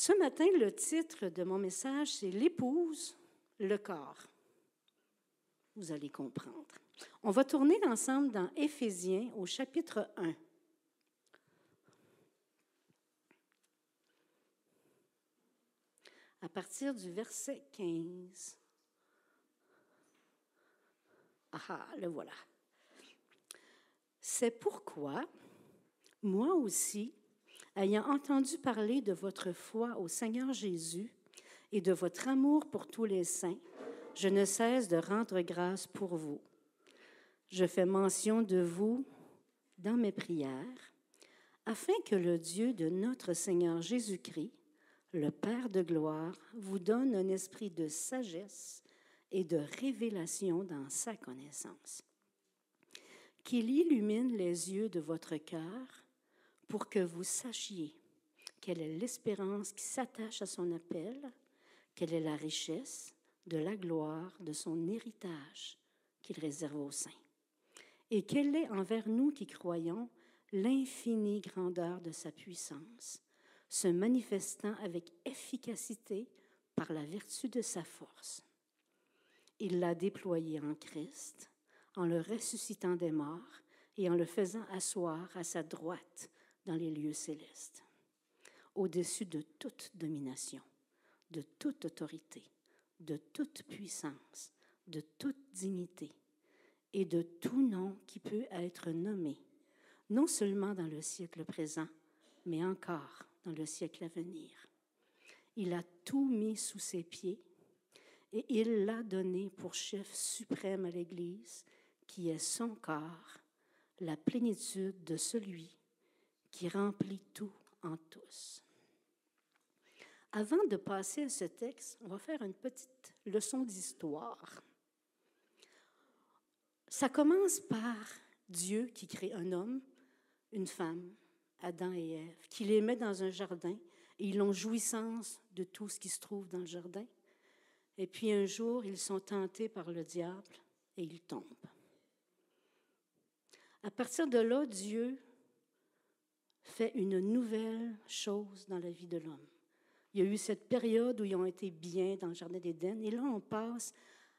Ce matin, le titre de mon message, c'est L'épouse, le corps. Vous allez comprendre. On va tourner ensemble dans Éphésiens au chapitre 1. À partir du verset 15. Ah, le voilà. C'est pourquoi, moi aussi, ayant entendu parler de votre foi au Seigneur Jésus et de votre amour pour tous les saints, je ne cesse de rendre grâce pour vous. Je fais mention de vous dans mes prières, afin que le Dieu de notre Seigneur Jésus-Christ, le Père de gloire, vous donne un esprit de sagesse et de révélation dans sa connaissance. Qu'il illumine les yeux de votre cœur pour que vous sachiez quelle est l'espérance qui s'attache à son appel, quelle est la richesse de la gloire de son héritage qu'il réserve aux saints, et quelle est envers nous qui croyons l'infinie grandeur de sa puissance, se manifestant avec efficacité par la vertu de sa force. Il l'a déployé en Christ, en le ressuscitant des morts et en le faisant asseoir à sa droite dans les lieux célestes, au-dessus de toute domination, de toute autorité, de toute puissance, de toute dignité et de tout nom qui peut être nommé, non seulement dans le siècle présent, mais encore dans le siècle à venir. Il a tout mis sous ses pieds et il l'a donné pour chef suprême à l'Église, qui est son corps, la plénitude de celui qui remplit tout en tous. Avant de passer à ce texte, on va faire une petite leçon d'histoire. Ça commence par Dieu qui crée un homme, une femme, Adam et Ève, qui les met dans un jardin et ils ont jouissance de tout ce qui se trouve dans le jardin. Et puis un jour, ils sont tentés par le diable et ils tombent. À partir de là, Dieu fait une nouvelle chose dans la vie de l'homme. Il y a eu cette période où ils ont été bien dans le Jardin d'Éden, et là on passe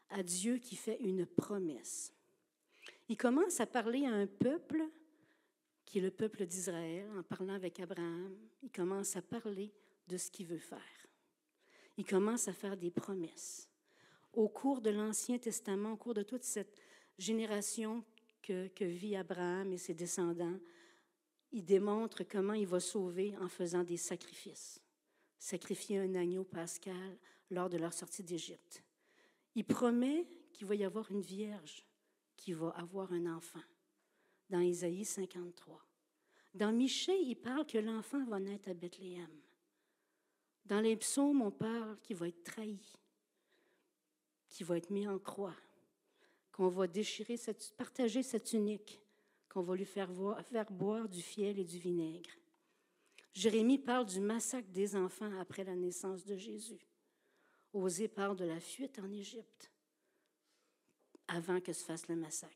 à Dieu qui fait une promesse. Il commence à parler à un peuple qui est le peuple d'Israël, en parlant avec Abraham. Il commence à parler de ce qu'il veut faire. Il commence à faire des promesses. Au cours de l'Ancien Testament, au cours de toute cette génération que, que vit Abraham et ses descendants, il démontre comment il va sauver en faisant des sacrifices. Sacrifier un agneau pascal lors de leur sortie d'Égypte. Il promet qu'il va y avoir une vierge qui va avoir un enfant, dans Isaïe 53. Dans Michée, il parle que l'enfant va naître à Bethléem. Dans les psaumes, on parle qu'il va être trahi, qu'il va être mis en croix, qu'on va déchirer, partager cette tunique, qu'on va lui faire, boire du fiel et du vinaigre. Jérémie parle du massacre des enfants après la naissance de Jésus. Osée parle de la fuite en Égypte avant que se fasse le massacre.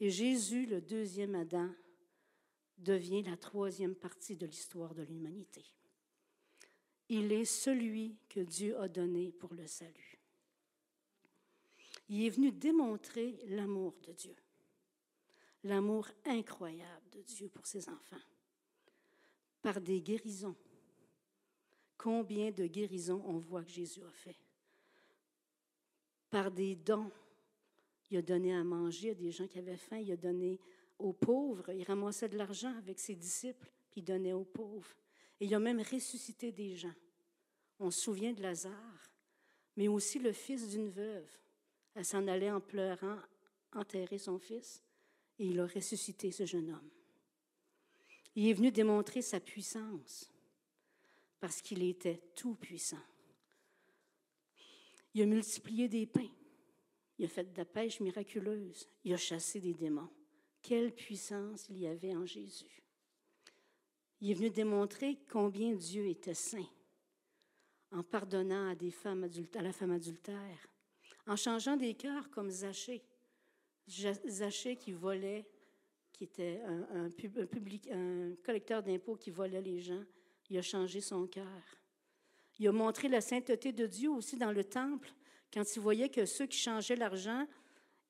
Et Jésus, le deuxième Adam, devient la troisième partie de l'histoire de l'humanité. Il est celui que Dieu a donné pour le salut. Il est venu démontrer l'amour de Dieu l'amour incroyable de Dieu pour ses enfants par des guérisons. Combien de guérisons on voit que Jésus a fait? Par des dons. Il a donné à manger à des gens qui avaient faim, il a donné aux pauvres, il ramassait de l'argent avec ses disciples, puis il donnait aux pauvres. Et il a même ressuscité des gens. On se souvient de Lazare, mais aussi le fils d'une veuve. Elle s'en allait en pleurant enterrer son fils et il a ressuscité ce jeune homme. Il est venu démontrer sa puissance parce qu'il était tout puissant. Il a multiplié des pains. Il a fait de la pêche miraculeuse. Il a chassé des démons. Quelle puissance il y avait en Jésus. Il est venu démontrer combien Dieu était saint en pardonnant à, à la femme adultère, en changeant des cœurs comme Zachée. Zachée qui volait, qui était un, un collecteur d'impôts qui volait les gens, il a changé son cœur. Il a montré la sainteté de Dieu aussi dans le temple, quand il voyait que ceux qui changeaient l'argent,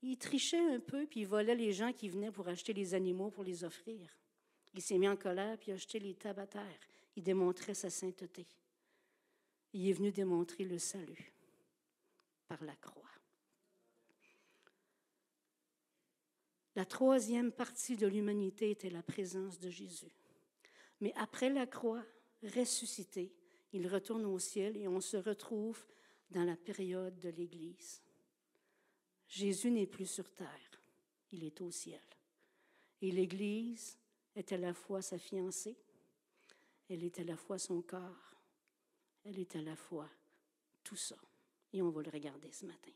ils trichaient un peu, puis ils volaient les gens qui venaient pour acheter les animaux pour les offrir. Il s'est mis en colère, puis il a jeté les terre. Il démontrait sa sainteté. Il est venu démontrer le salut par la croix. La troisième partie de l'humanité était la présence de Jésus. Mais après la croix, ressuscité, il retourne au ciel et on se retrouve dans la période de l'Église. Jésus n'est plus sur terre, il est au ciel. Et l'Église est à la fois sa fiancée, elle est à la fois son corps, elle est à la fois tout ça. Et on va le regarder ce matin.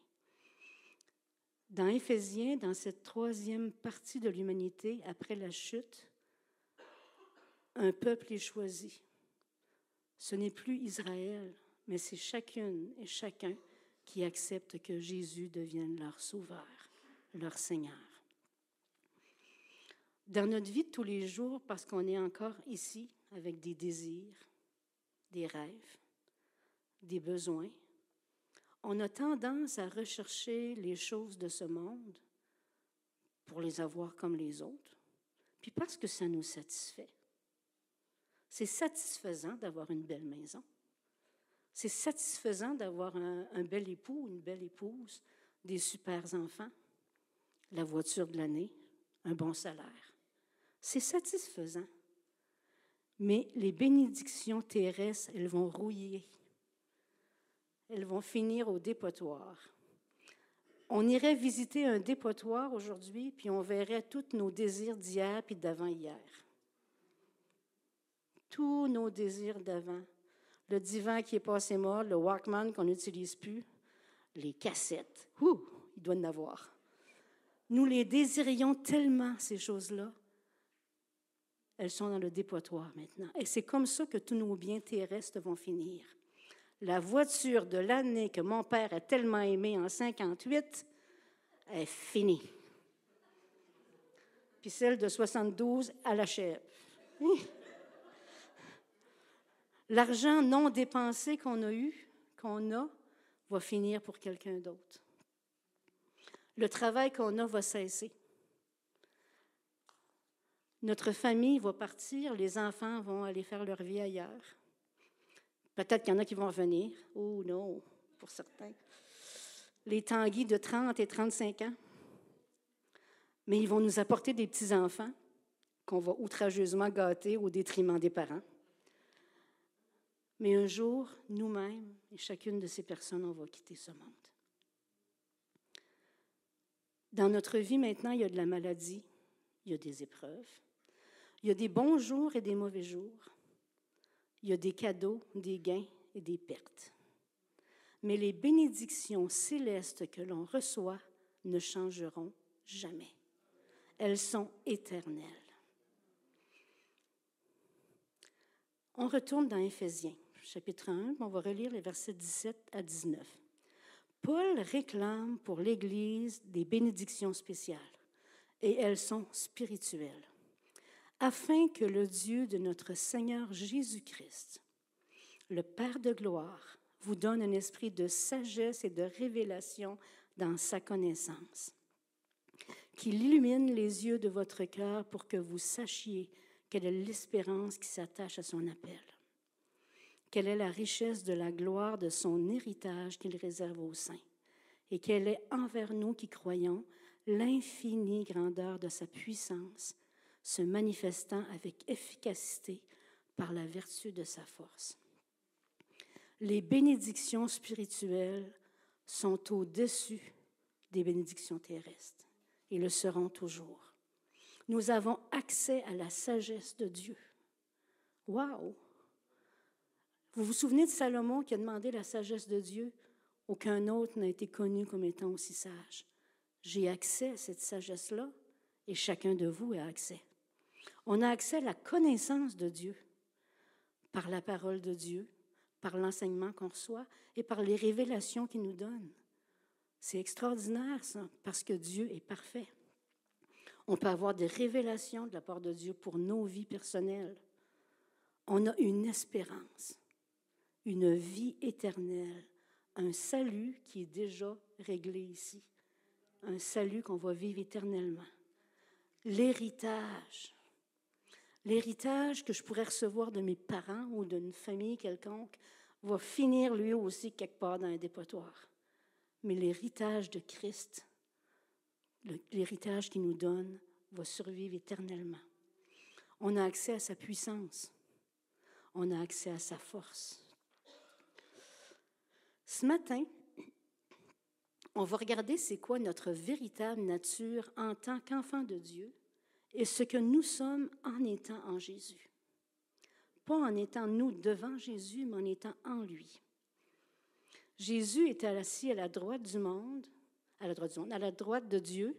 Dans Éphésiens, dans cette troisième partie de l'humanité, après la chute, un peuple est choisi. Ce n'est plus Israël, mais c'est chacune et chacun qui accepte que Jésus devienne leur sauveur, leur Seigneur. Dans notre vie de tous les jours, parce qu'on est encore ici avec des désirs, des rêves, des besoins, on a tendance à rechercher les choses de ce monde pour les avoir comme les autres, puis parce que ça nous satisfait. C'est satisfaisant d'avoir une belle maison. C'est satisfaisant d'avoir un, bel époux, une belle épouse, des super enfants, la voiture de l'année, un bon salaire. C'est satisfaisant. Mais les bénédictions terrestres, elles vont rouiller elles vont finir au dépotoir. On irait visiter un dépotoir aujourd'hui, puis on verrait tous nos désirs d'hier puis d'avant-hier. Tous nos désirs d'avant. Le divan qui est passé mort, le Walkman qu'on n'utilise plus, les cassettes. Ouh, il doit en avoir. Nous les désirions tellement, ces choses-là. Elles sont dans le dépotoir maintenant. Et c'est comme ça que tous nos biens terrestres vont finir la voiture de l'année que mon père a tellement aimée en 58 est finie. Puis celle de 72 à la chèvre. L'argent non dépensé qu'on a eu, qu'on a, va finir pour quelqu'un d'autre. Le travail qu'on a va cesser. Notre famille va partir, les enfants vont aller faire leur vie ailleurs. Peut-être qu'il y en a qui vont venir. Oh non, pour certains. Les tanguis de 30 et 35 ans. Mais ils vont nous apporter des petits-enfants qu'on va outrageusement gâter au détriment des parents. Mais un jour, nous-mêmes et chacune de ces personnes, on va quitter ce monde. Dans notre vie maintenant, il y a de la maladie, il y a des épreuves, il y a des bons jours et des mauvais jours. Il y a des cadeaux, des gains et des pertes. Mais les bénédictions célestes que l'on reçoit ne changeront jamais. Elles sont éternelles. On retourne dans Éphésiens, chapitre 1, on va relire les versets 17 à 19. Paul réclame pour l'Église des bénédictions spéciales, et elles sont spirituelles afin que le Dieu de notre Seigneur Jésus-Christ, le Père de gloire, vous donne un esprit de sagesse et de révélation dans sa connaissance, qu'il illumine les yeux de votre cœur pour que vous sachiez quelle est l'espérance qui s'attache à son appel, quelle est la richesse de la gloire de son héritage qu'il réserve aux saints, et quelle est envers nous qui croyons l'infinie grandeur de sa puissance se manifestant avec efficacité par la vertu de sa force. Les bénédictions spirituelles sont au-dessus des bénédictions terrestres et le seront toujours. Nous avons accès à la sagesse de Dieu. Wow! Vous vous souvenez de Salomon qui a demandé la sagesse de Dieu? Aucun autre n'a été connu comme étant aussi sage. J'ai accès à cette sagesse-là et chacun de vous a accès. On a accès à la connaissance de Dieu par la parole de Dieu, par l'enseignement qu'on reçoit et par les révélations qu'il nous donne. C'est extraordinaire, ça, parce que Dieu est parfait. On peut avoir des révélations de la part de Dieu pour nos vies personnelles. On a une espérance, une vie éternelle, un salut qui est déjà réglé ici, un salut qu'on va vivre éternellement. L'héritage, l'héritage que je pourrais recevoir de mes parents ou d'une famille quelconque va finir lui aussi quelque part dans un dépotoir. Mais l'héritage de Christ, l'héritage qu'il nous donne, va survivre éternellement. On a accès à sa puissance. On a accès à sa force. Ce matin, on va regarder c'est quoi notre véritable nature en tant qu'enfant de Dieu et ce que nous sommes en étant en Jésus. Pas en étant nous devant Jésus, mais en étant en lui. Jésus était assis à la droite du monde, à la droite du monde, à la droite de Dieu,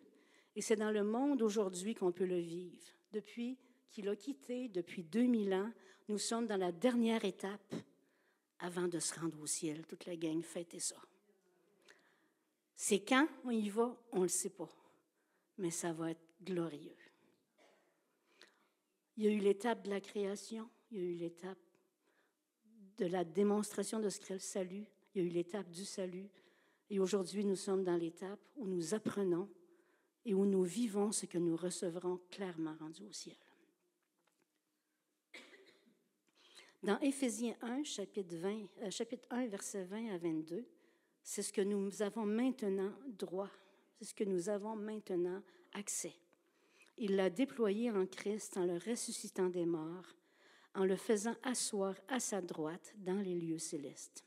et c'est dans le monde aujourd'hui qu'on peut le vivre. Depuis qu'il a quitté, depuis 2000 ans, nous sommes dans la dernière étape avant de se rendre au ciel. Toute la gang fête ça. C'est quand on y va, on ne le sait pas, mais ça va être glorieux. Il y a eu l'étape de la création, il y a eu l'étape de la démonstration de ce qu'est le salut, il y a eu l'étape du salut, et aujourd'hui nous sommes dans l'étape où nous apprenons et où nous vivons ce que nous recevrons clairement rendu au ciel. Dans Éphésiens 1, chapitre, 20, euh, chapitre 1, verset 20 à 22, c'est ce que nous avons maintenant droit, c'est ce que nous avons maintenant accès. Il l'a déployé en Christ en le ressuscitant des morts, en le faisant asseoir à sa droite dans les lieux célestes,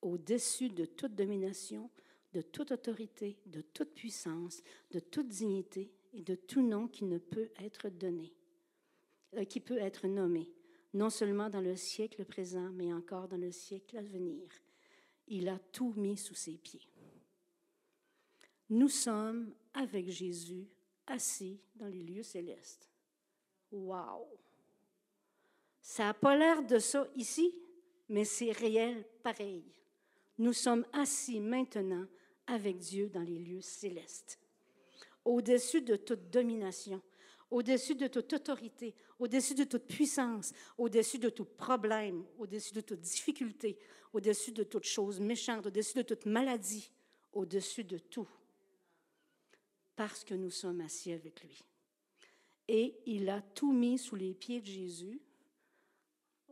au-dessus de toute domination, de toute autorité, de toute puissance, de toute dignité et de tout nom qui ne peut être donné, euh, qui peut être nommé, non seulement dans le siècle présent, mais encore dans le siècle à venir. Il a tout mis sous ses pieds. Nous sommes avec Jésus assis dans les lieux célestes. Wow! Ça n'a pas l'air de ça ici, mais c'est réel pareil. Nous sommes assis maintenant avec Dieu dans les lieux célestes, au-dessus de toute domination, au-dessus de toute autorité, au-dessus de toute puissance, au-dessus de tout problème, au-dessus de toute difficulté, au-dessus de toute chose méchante, au-dessus de toute maladie, au-dessus de tout, parce que nous sommes assis avec lui. Et il a tout mis sous les pieds de Jésus,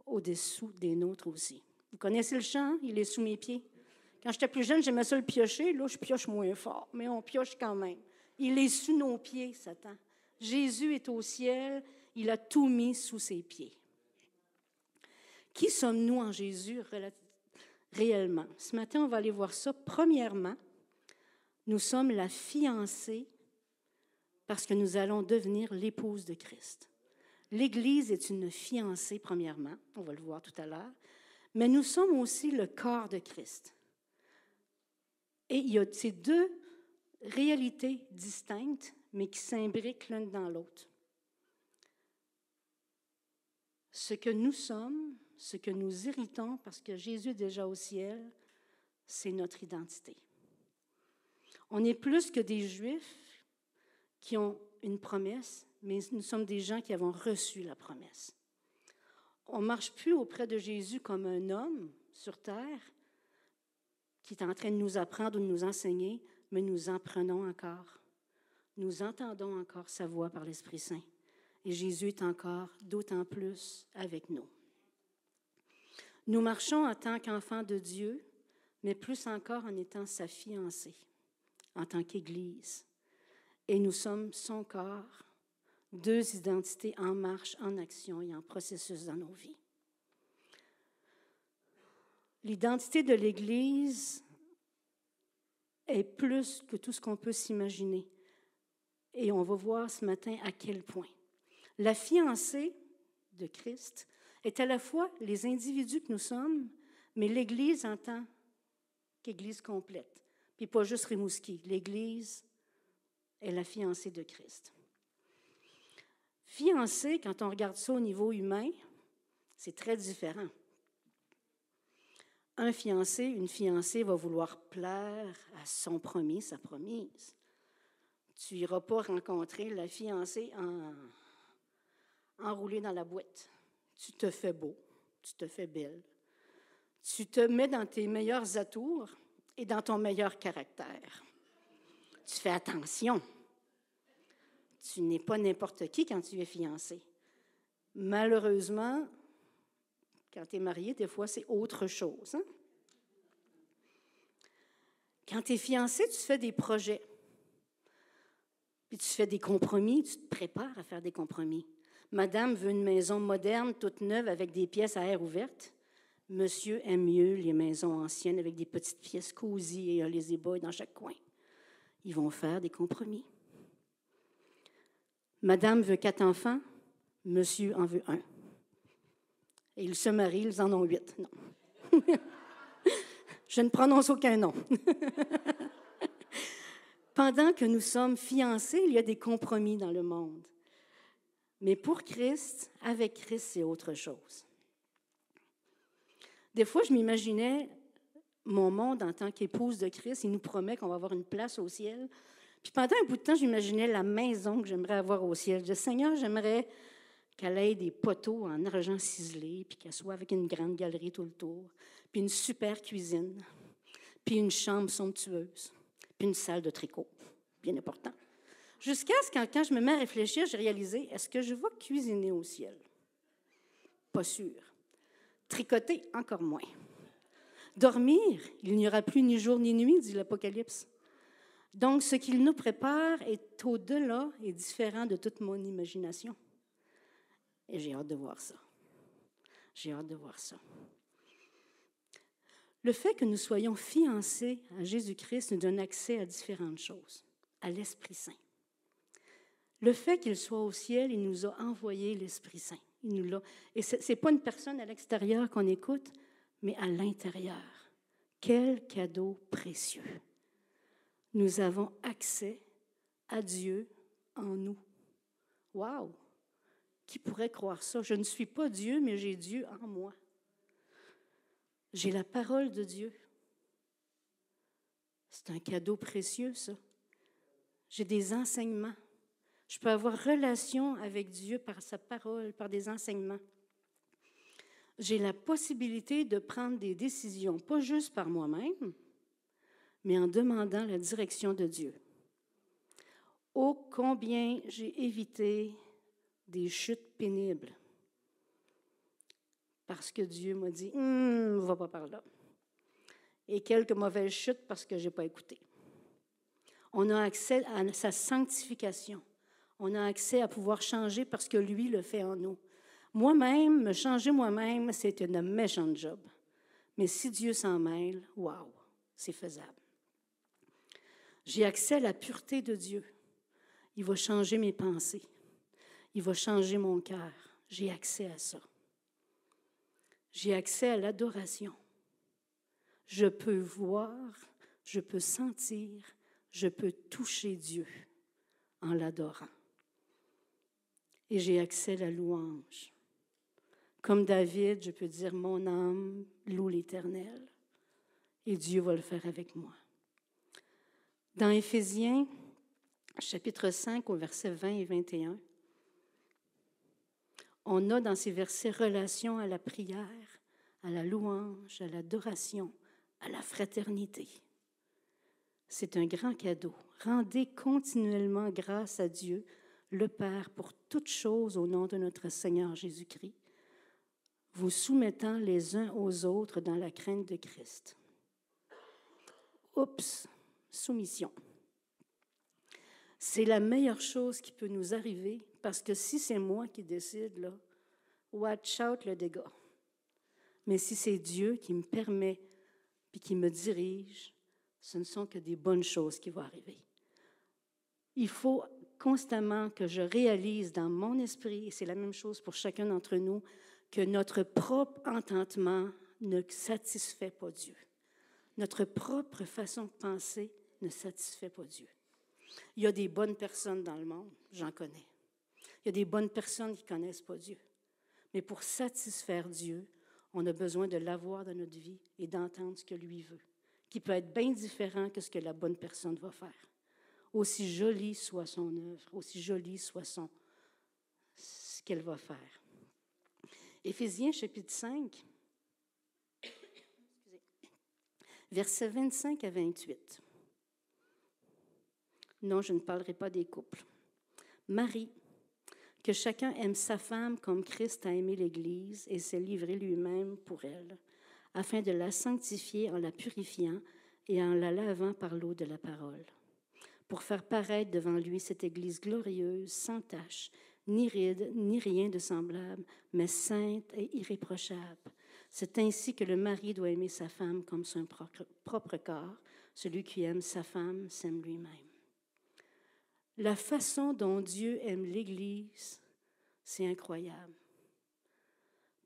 au-dessous des nôtres aussi. Vous connaissez le chant, il est sous mes pieds. Quand j'étais plus jeune, j'aimais ça le piocher. Là, je pioche moins fort, mais on pioche quand même. Il est sous nos pieds, Satan. Jésus est au ciel, il a tout mis sous ses pieds. Qui sommes-nous en Jésus réellement? Ce matin, on va aller voir ça. Premièrement, nous sommes la fiancée parce que nous allons devenir l'épouse de Christ. L'Église est une fiancée, premièrement, on va le voir tout à l'heure, mais nous sommes aussi le corps de Christ. Et il y a ces deux réalités distinctes, mais qui s'imbriquent l'une dans l'autre. Ce que nous sommes, ce que nous héritons, parce que Jésus est déjà au ciel, c'est notre identité. On est plus que des Juifs qui ont une promesse, mais nous sommes des gens qui avons reçu la promesse. On ne marche plus auprès de Jésus comme un homme sur terre, qui est en train de nous apprendre ou de nous enseigner, mais nous en prenons encore. Nous entendons encore sa voix par l'Esprit Saint. Et Jésus est encore d'autant plus avec nous. Nous marchons en tant qu'enfants de Dieu, mais plus encore en étant sa fiancée, en tant qu'Église. Et nous sommes son corps, deux identités en marche, en action et en processus dans nos vies. L'identité de l'Église est plus que tout ce qu'on peut s'imaginer. Et on va voir ce matin à quel point. La fiancée de Christ est à la fois les individus que nous sommes, mais l'Église en tant qu'Église complète. Puis pas juste Rimouski. L'Église est la fiancée de Christ. Fiancée, quand on regarde ça au niveau humain, c'est très différent un fiancé, une fiancée va vouloir plaire à son promis, sa promise. Tu n'iras pas rencontrer la fiancée en, enroulée dans la boîte. tu te fais beau, tu te fais belle, tu te mets dans tes meilleurs atours et dans ton meilleur caractère. Tu fais attention. Tu n'es pas n'importe qui quand tu es fiancé. Malheureusement, quand tu es marié, des fois, c'est autre chose. Hein? Quand tu es fiancé, tu fais des projets. Puis tu fais des compromis, tu te prépares à faire des compromis. Madame veut une maison moderne, toute neuve, avec des pièces à air ouverte. Monsieur aime mieux les maisons anciennes avec des petites pièces cosy et les ébats dans chaque coin. Ils vont faire des compromis. Madame veut quatre enfants, monsieur en veut un. Et ils se marient, ils en ont huit. Non. Je ne prononce aucun nom. Pendant que nous sommes fiancés, il y a des compromis dans le monde. Mais pour Christ, avec Christ, c'est autre chose. Des fois, je m'imaginais mon monde en tant qu'épouse de Christ. Il nous promet qu'on va avoir une place au ciel. Puis pendant un bout de temps, j'imaginais la maison que j'aimerais avoir au ciel. Je disais, Seigneur, j'aimerais qu'elle ait des poteaux en argent ciselé, puis qu'elle soit avec une grande galerie tout le tour, puis une super cuisine, puis une chambre somptueuse, puis une salle de tricot, bien important. Jusqu'à ce que, quand je me mets à réfléchir, j'ai réalisé, est-ce que je vais cuisiner au ciel? Pas sûr. Tricoter, encore moins. Dormir, il n'y aura plus ni jour ni nuit, dit l'Apocalypse. Donc, ce qu'il nous prépare est au-delà et différent de toute mon imagination. Et j'ai hâte de voir ça. J'ai hâte de voir ça. Le fait que nous soyons fiancés à Jésus-Christ nous donne accès à différentes choses, à l'Esprit Saint. Le fait qu'il soit au ciel, il nous a envoyé l'Esprit Saint. Il nous l'a. Et ce n'est pas une personne à l'extérieur qu'on écoute, mais à l'intérieur. Quel cadeau précieux. Nous avons accès à Dieu en nous. Wow! Qui pourrait croire ça? Je ne suis pas Dieu, mais j'ai Dieu en moi. J'ai la parole de Dieu. C'est un cadeau précieux, ça. J'ai des enseignements. Je peux avoir relation avec Dieu par sa parole, par des enseignements. J'ai la possibilité de prendre des décisions, pas juste par moi-même, mais en demandant la direction de Dieu. Oh, combien j'ai évité des chutes pénibles. Parce que Dieu m'a dit, hum, va pas par là. Et quelques mauvaises chutes parce que je n'ai pas écouté. On a accès à sa sanctification. On a accès à pouvoir changer parce que lui le fait en nous. Moi-même, me changer moi-même, c'est une méchante job. Mais si Dieu s'en mêle, waouh, c'est faisable. J'ai accès à la pureté de Dieu. Il va changer mes pensées. Il va changer mon cœur. J'ai accès à ça. J'ai accès à l'adoration. Je peux voir, je peux sentir, je peux toucher Dieu en l'adorant. Et j'ai accès à la louange. Comme David, je peux dire, mon âme loue l'Éternel. Et Dieu va le faire avec moi. Dans Éphésiens, chapitre 5, au verset 20 et 21, on a dans ces versets relation à la prière, à la louange, à l'adoration, à la fraternité. C'est un grand cadeau. Rendez continuellement grâce à Dieu, le Père, pour toutes choses au nom de notre Seigneur Jésus-Christ, vous soumettant les uns aux autres dans la crainte de Christ. Oups, soumission. C'est la meilleure chose qui peut nous arriver parce que si c'est moi qui décide, là, watch out le dégât. Mais si c'est Dieu qui me permet puis qui me dirige, ce ne sont que des bonnes choses qui vont arriver. Il faut constamment que je réalise dans mon esprit, et c'est la même chose pour chacun d'entre nous, que notre propre entendement ne satisfait pas Dieu. Notre propre façon de penser ne satisfait pas Dieu. Il y a des bonnes personnes dans le monde, j'en connais. Il y a des bonnes personnes qui ne connaissent pas Dieu. Mais pour satisfaire Dieu, on a besoin de l'avoir dans notre vie et d'entendre ce que lui veut, qui peut être bien différent que ce que la bonne personne va faire. Aussi jolie soit son œuvre, aussi jolie soit son, ce qu'elle va faire. Éphésiens chapitre 5, versets 25 à 28. Non, je ne parlerai pas des couples. Marie, que chacun aime sa femme comme Christ a aimé l'Église et s'est livré lui-même pour elle, afin de la sanctifier en la purifiant et en la lavant par l'eau de la parole, pour faire paraître devant lui cette Église glorieuse, sans tache, ni ride, ni rien de semblable, mais sainte et irréprochable. C'est ainsi que le mari doit aimer sa femme comme son propre corps. Celui qui aime sa femme s'aime lui-même. La façon dont Dieu aime l'Église, c'est incroyable.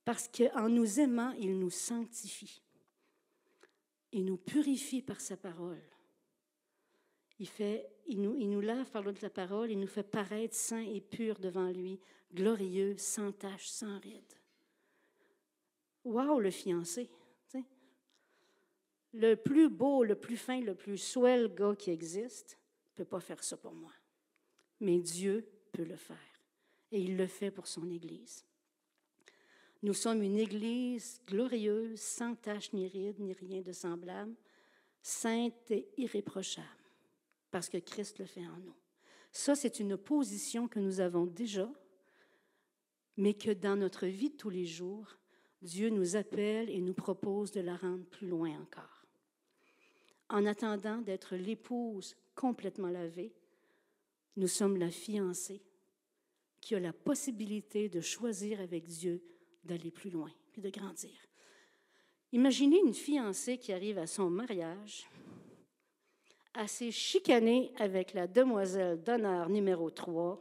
Parce qu'en nous aimant, il nous sanctifie. Il nous purifie par sa parole. Il, nous, lave par l'eau de la parole, il nous fait paraître saints et purs devant lui, glorieux, sans tache, sans ride. Wow, le fiancé! Le plus beau, le plus fin, le plus swell gars qui existe ne peut pas faire ça pour moi. Mais Dieu peut le faire. Et il le fait pour son Église. Nous sommes une Église glorieuse, sans tache ni ride, ni rien de semblable, sainte et irréprochable parce que Christ le fait en nous. Ça, c'est une position que nous avons déjà, mais que dans notre vie de tous les jours, Dieu nous appelle et nous propose de la rendre plus loin encore. En attendant d'être l'épouse complètement lavée, nous sommes la fiancée qui a la possibilité de choisir avec Dieu d'aller plus loin et de grandir. Imaginez une fiancée qui arrive à son mariage assez chicané avec la demoiselle d'honneur numéro 3,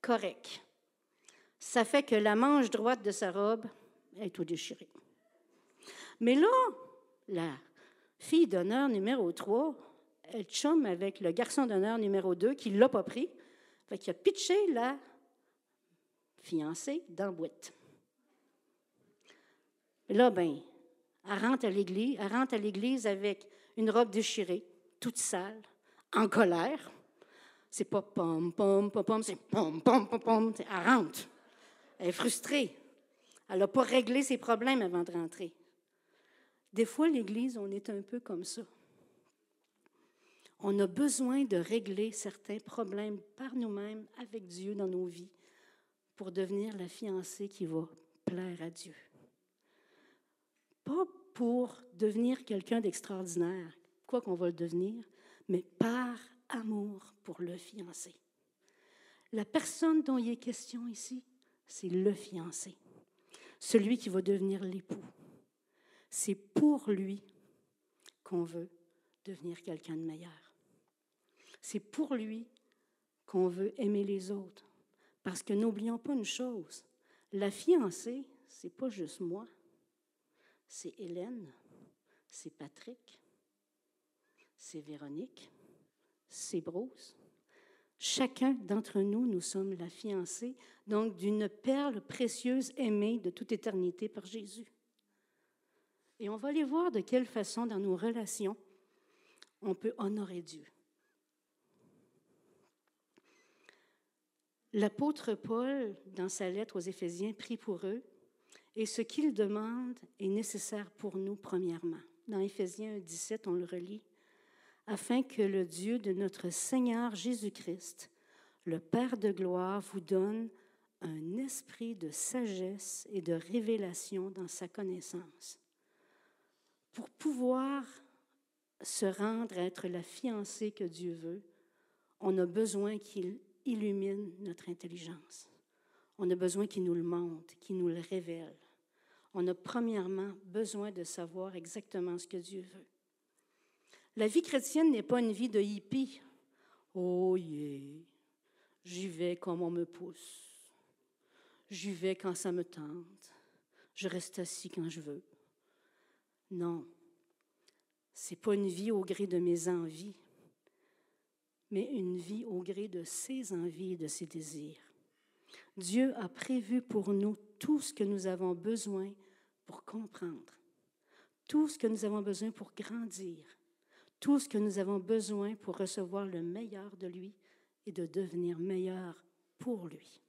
correct. Ça fait que la manche droite de sa robe est tout déchirée. Mais là, la fille d'honneur numéro 3, elle chum avec le garçon d'honneur numéro 2 qui l'a pas pris, fait qu'il a pitché la fiancée dans la boîte. Là, ben, elle rentre à l'église, elle rentre à l'église avec une robe déchirée, toute sale, en colère. C'est pas pom, pom, pom, pom, c'est pom, pom, pom, pom. Elle rentre. Elle est frustrée. Elle n'a pas réglé ses problèmes avant de rentrer. Des fois, l'Église, on est un peu comme ça. On a besoin de régler certains problèmes par nous-mêmes avec Dieu dans nos vies pour devenir la fiancée qui va plaire à Dieu. Pas pour devenir quelqu'un d'extraordinaire, quoi qu'on va le devenir, mais par amour pour le fiancé. La personne dont il est question ici, c'est le fiancé, celui qui va devenir l'époux. C'est pour lui qu'on veut devenir quelqu'un de meilleur. C'est pour lui qu'on veut aimer les autres. Parce que n'oublions pas une chose, la fiancée, c'est pas juste moi, c'est Hélène, c'est Patrick, c'est Véronique, c'est Bruce. Chacun d'entre nous, nous sommes la fiancée, donc d'une perle précieuse aimée de toute éternité par Jésus. Et on va aller voir de quelle façon, dans nos relations, on peut honorer Dieu. L'apôtre Paul, dans sa lettre aux Éphésiens, prie pour eux, et ce qu'il demande est nécessaire pour nous, premièrement. Dans Éphésiens 17, on le relit afin que le Dieu de notre Seigneur Jésus-Christ, le Père de gloire, vous donne un esprit de sagesse et de révélation dans sa connaissance. Pour pouvoir se rendre à être la fiancée que Dieu veut, on a besoin qu'il illumine notre intelligence. On a besoin qu'il nous le montre, qu'il nous le révèle. On a premièrement besoin de savoir exactement ce que Dieu veut. La vie chrétienne n'est pas une vie de hippie. Oh yeah, j'y vais comme on me pousse. J'y vais quand ça me tente. Je reste assis quand je veux. Non, c'est pas une vie au gré de mes envies, mais une vie au gré de ses envies et de ses désirs. Dieu a prévu pour nous tout ce que nous avons besoin pour comprendre, tout ce que nous avons besoin pour grandir, tout ce que nous avons besoin pour recevoir le meilleur de lui et de devenir meilleur pour lui.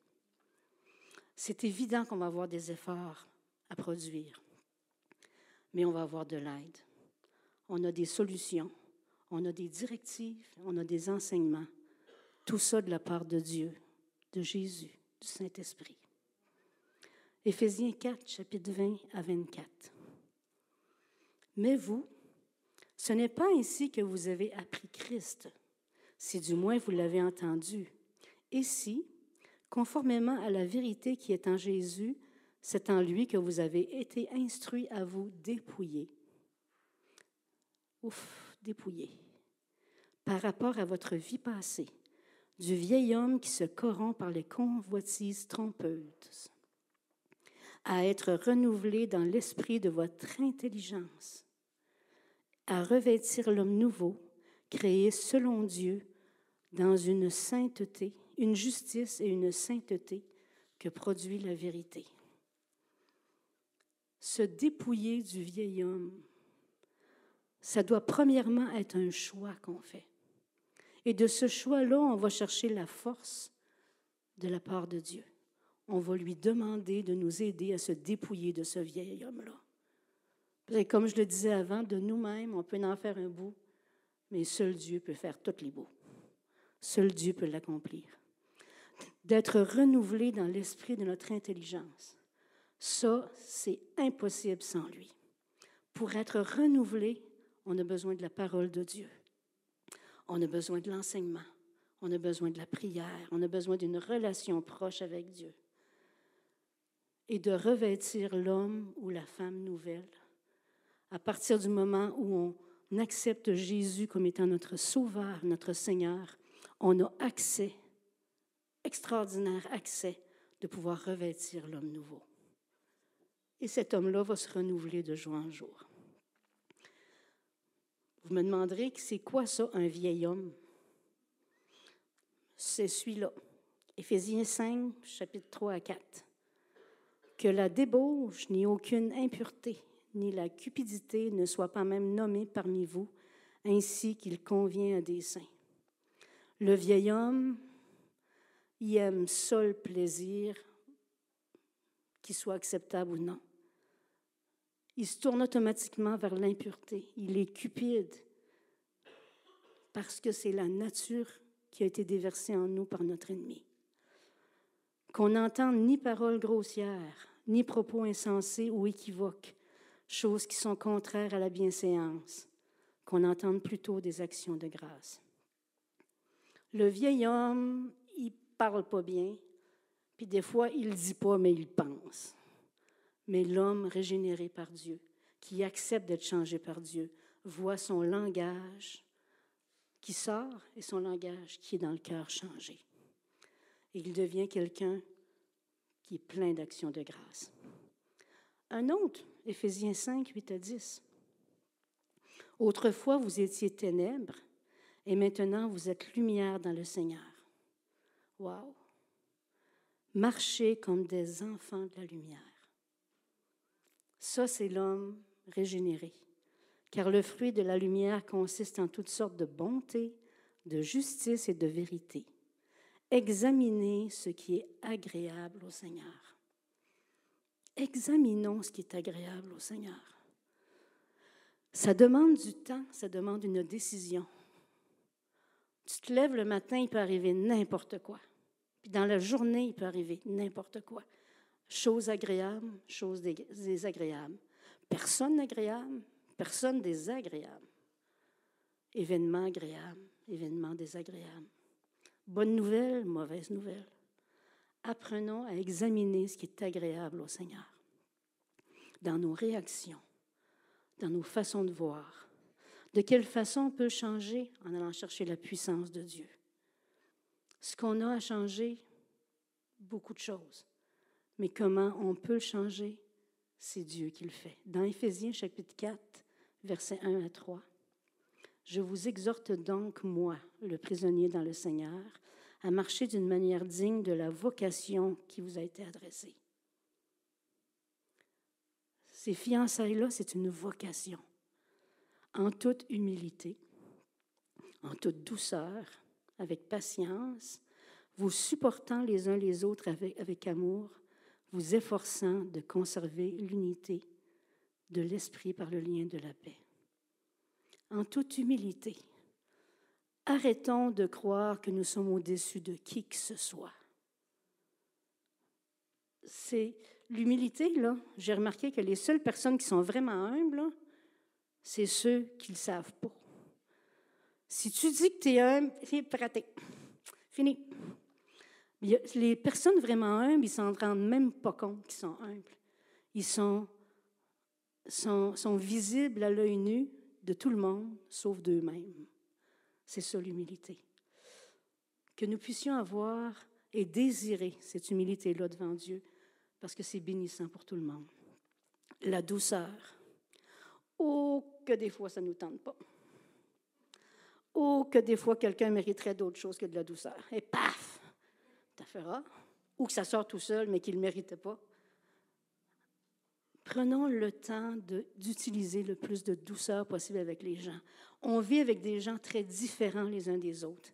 C'est évident qu'on va avoir des efforts à produire, mais on va avoir de l'aide. On a des solutions, on a des directives, on a des enseignements. Tout ça de la part de Dieu, de Jésus, du Saint-Esprit. Éphésiens 4, chapitre 20 à 24. Mais vous, ce n'est pas ainsi que vous avez appris Christ, si du moins vous l'avez entendu. Et si, conformément à la vérité qui est en Jésus, c'est en lui que vous avez été instruits à vous dépouiller. Ouf, dépouiller. Par rapport à votre vie passée, du vieil homme qui se corrompt par les convoitises trompeuses, à être renouvelé dans l'esprit de votre intelligence, à revêtir l'homme nouveau, créé selon Dieu, dans une sainteté, une justice et une sainteté que produit la vérité. Se dépouiller du vieil homme, ça doit premièrement être un choix qu'on fait. Et de ce choix-là, on va chercher la force de la part de Dieu. On va lui demander de nous aider à se dépouiller de ce vieil homme-là. Comme je le disais avant, de nous-mêmes, on peut en faire un bout, mais seul Dieu peut faire tous les bouts. Seul Dieu peut l'accomplir. D'être renouvelé dans l'esprit de notre intelligence. Ça, c'est impossible sans lui. Pour être renouvelé, on a besoin de la parole de Dieu. On a besoin de l'enseignement. On a besoin de la prière. On a besoin d'une relation proche avec Dieu. Et de revêtir l'homme ou la femme nouvelle. À partir du moment où on accepte Jésus comme étant notre Sauveur, notre Seigneur, on a accès, extraordinaire accès, de pouvoir revêtir l'homme nouveau. Et cet homme-là va se renouveler de jour en jour. Vous me demanderez c'est quoi ça, un vieil homme? C'est celui-là. Éphésiens 5, chapitre 3 à 4. Que la débauche, ni aucune impureté, ni la cupidité ne soient pas même nommées parmi vous, ainsi qu'il convient à des saints. Le vieil homme, il aime seul plaisir, qu'il soit acceptable ou non il se tourne automatiquement vers l'impureté. Il est cupide parce que c'est la nature qui a été déversée en nous par notre ennemi. Qu'on n'entende ni paroles grossières, ni propos insensés ou équivoques, choses qui sont contraires à la bienséance, qu'on entende plutôt des actions de grâce. Le vieil homme, il parle pas bien, puis des fois, il dit pas, mais il pense mais l'homme régénéré par Dieu, qui accepte d'être changé par Dieu, voit son langage qui sort et son langage qui est dans le cœur changé. Et il devient quelqu'un qui est plein d'actions de grâce. Un autre, Éphésiens 5, 8 à 10. Autrefois, vous étiez ténèbres et maintenant vous êtes lumière dans le Seigneur. Wow! Marchez comme des enfants de la lumière. Ça, c'est l'homme régénéré. Car le fruit de la lumière consiste en toutes sortes de bonté, de justice et de vérité. Examinez ce qui est agréable au Seigneur. Examinons ce qui est agréable au Seigneur. Ça demande du temps, ça demande une décision. Tu te lèves le matin, il peut arriver n'importe quoi. Puis dans la journée, il peut arriver n'importe quoi. Chose agréable, chose désagréable. Personne agréable, personne désagréable. Événement agréable, événement désagréable. Bonne nouvelle, mauvaise nouvelle. Apprenons à examiner ce qui est agréable au Seigneur. Dans nos réactions, dans nos façons de voir. De quelle façon on peut changer en allant chercher la puissance de Dieu. Ce qu'on a à changer, beaucoup de choses. Mais comment on peut changer? C'est Dieu qui le fait. Dans Éphésiens chapitre 4, versets 1 à 3. Je vous exhorte donc, moi, le prisonnier dans le Seigneur, à marcher d'une manière digne de la vocation qui vous a été adressée. Ces fiançailles-là, c'est une vocation. En toute humilité, en toute douceur, avec patience, vous supportant les uns les autres avec, avec amour, vous efforçant de conserver l'unité de l'esprit par le lien de la paix. En toute humilité, arrêtons de croire que nous sommes au-dessus de qui que ce soit. C'est l'humilité, là. J'ai remarqué que les seules personnes qui sont vraiment humbles, c'est ceux qui ne le savent pas. Si tu dis que tu es humble, c'est pratique. Fini. Les personnes vraiment humbles, ils s'en rendent même pas compte qu'ils sont humbles. Ils sont, sont, sont visibles à l'œil nu de tout le monde, sauf d'eux-mêmes. C'est ça l'humilité. Que nous puissions avoir et désirer cette humilité-là devant Dieu, parce que c'est bénissant pour tout le monde. La douceur. Oh, que des fois, ça ne nous tente pas. Oh, que des fois, quelqu'un mériterait d'autre chose que de la douceur. Et paf, ça fera. Ou que ça sort tout seul, mais qu'il ne méritait pas. Prenons le temps d'utiliser le plus de douceur possible avec les gens. On vit avec des gens très différents les uns des autres.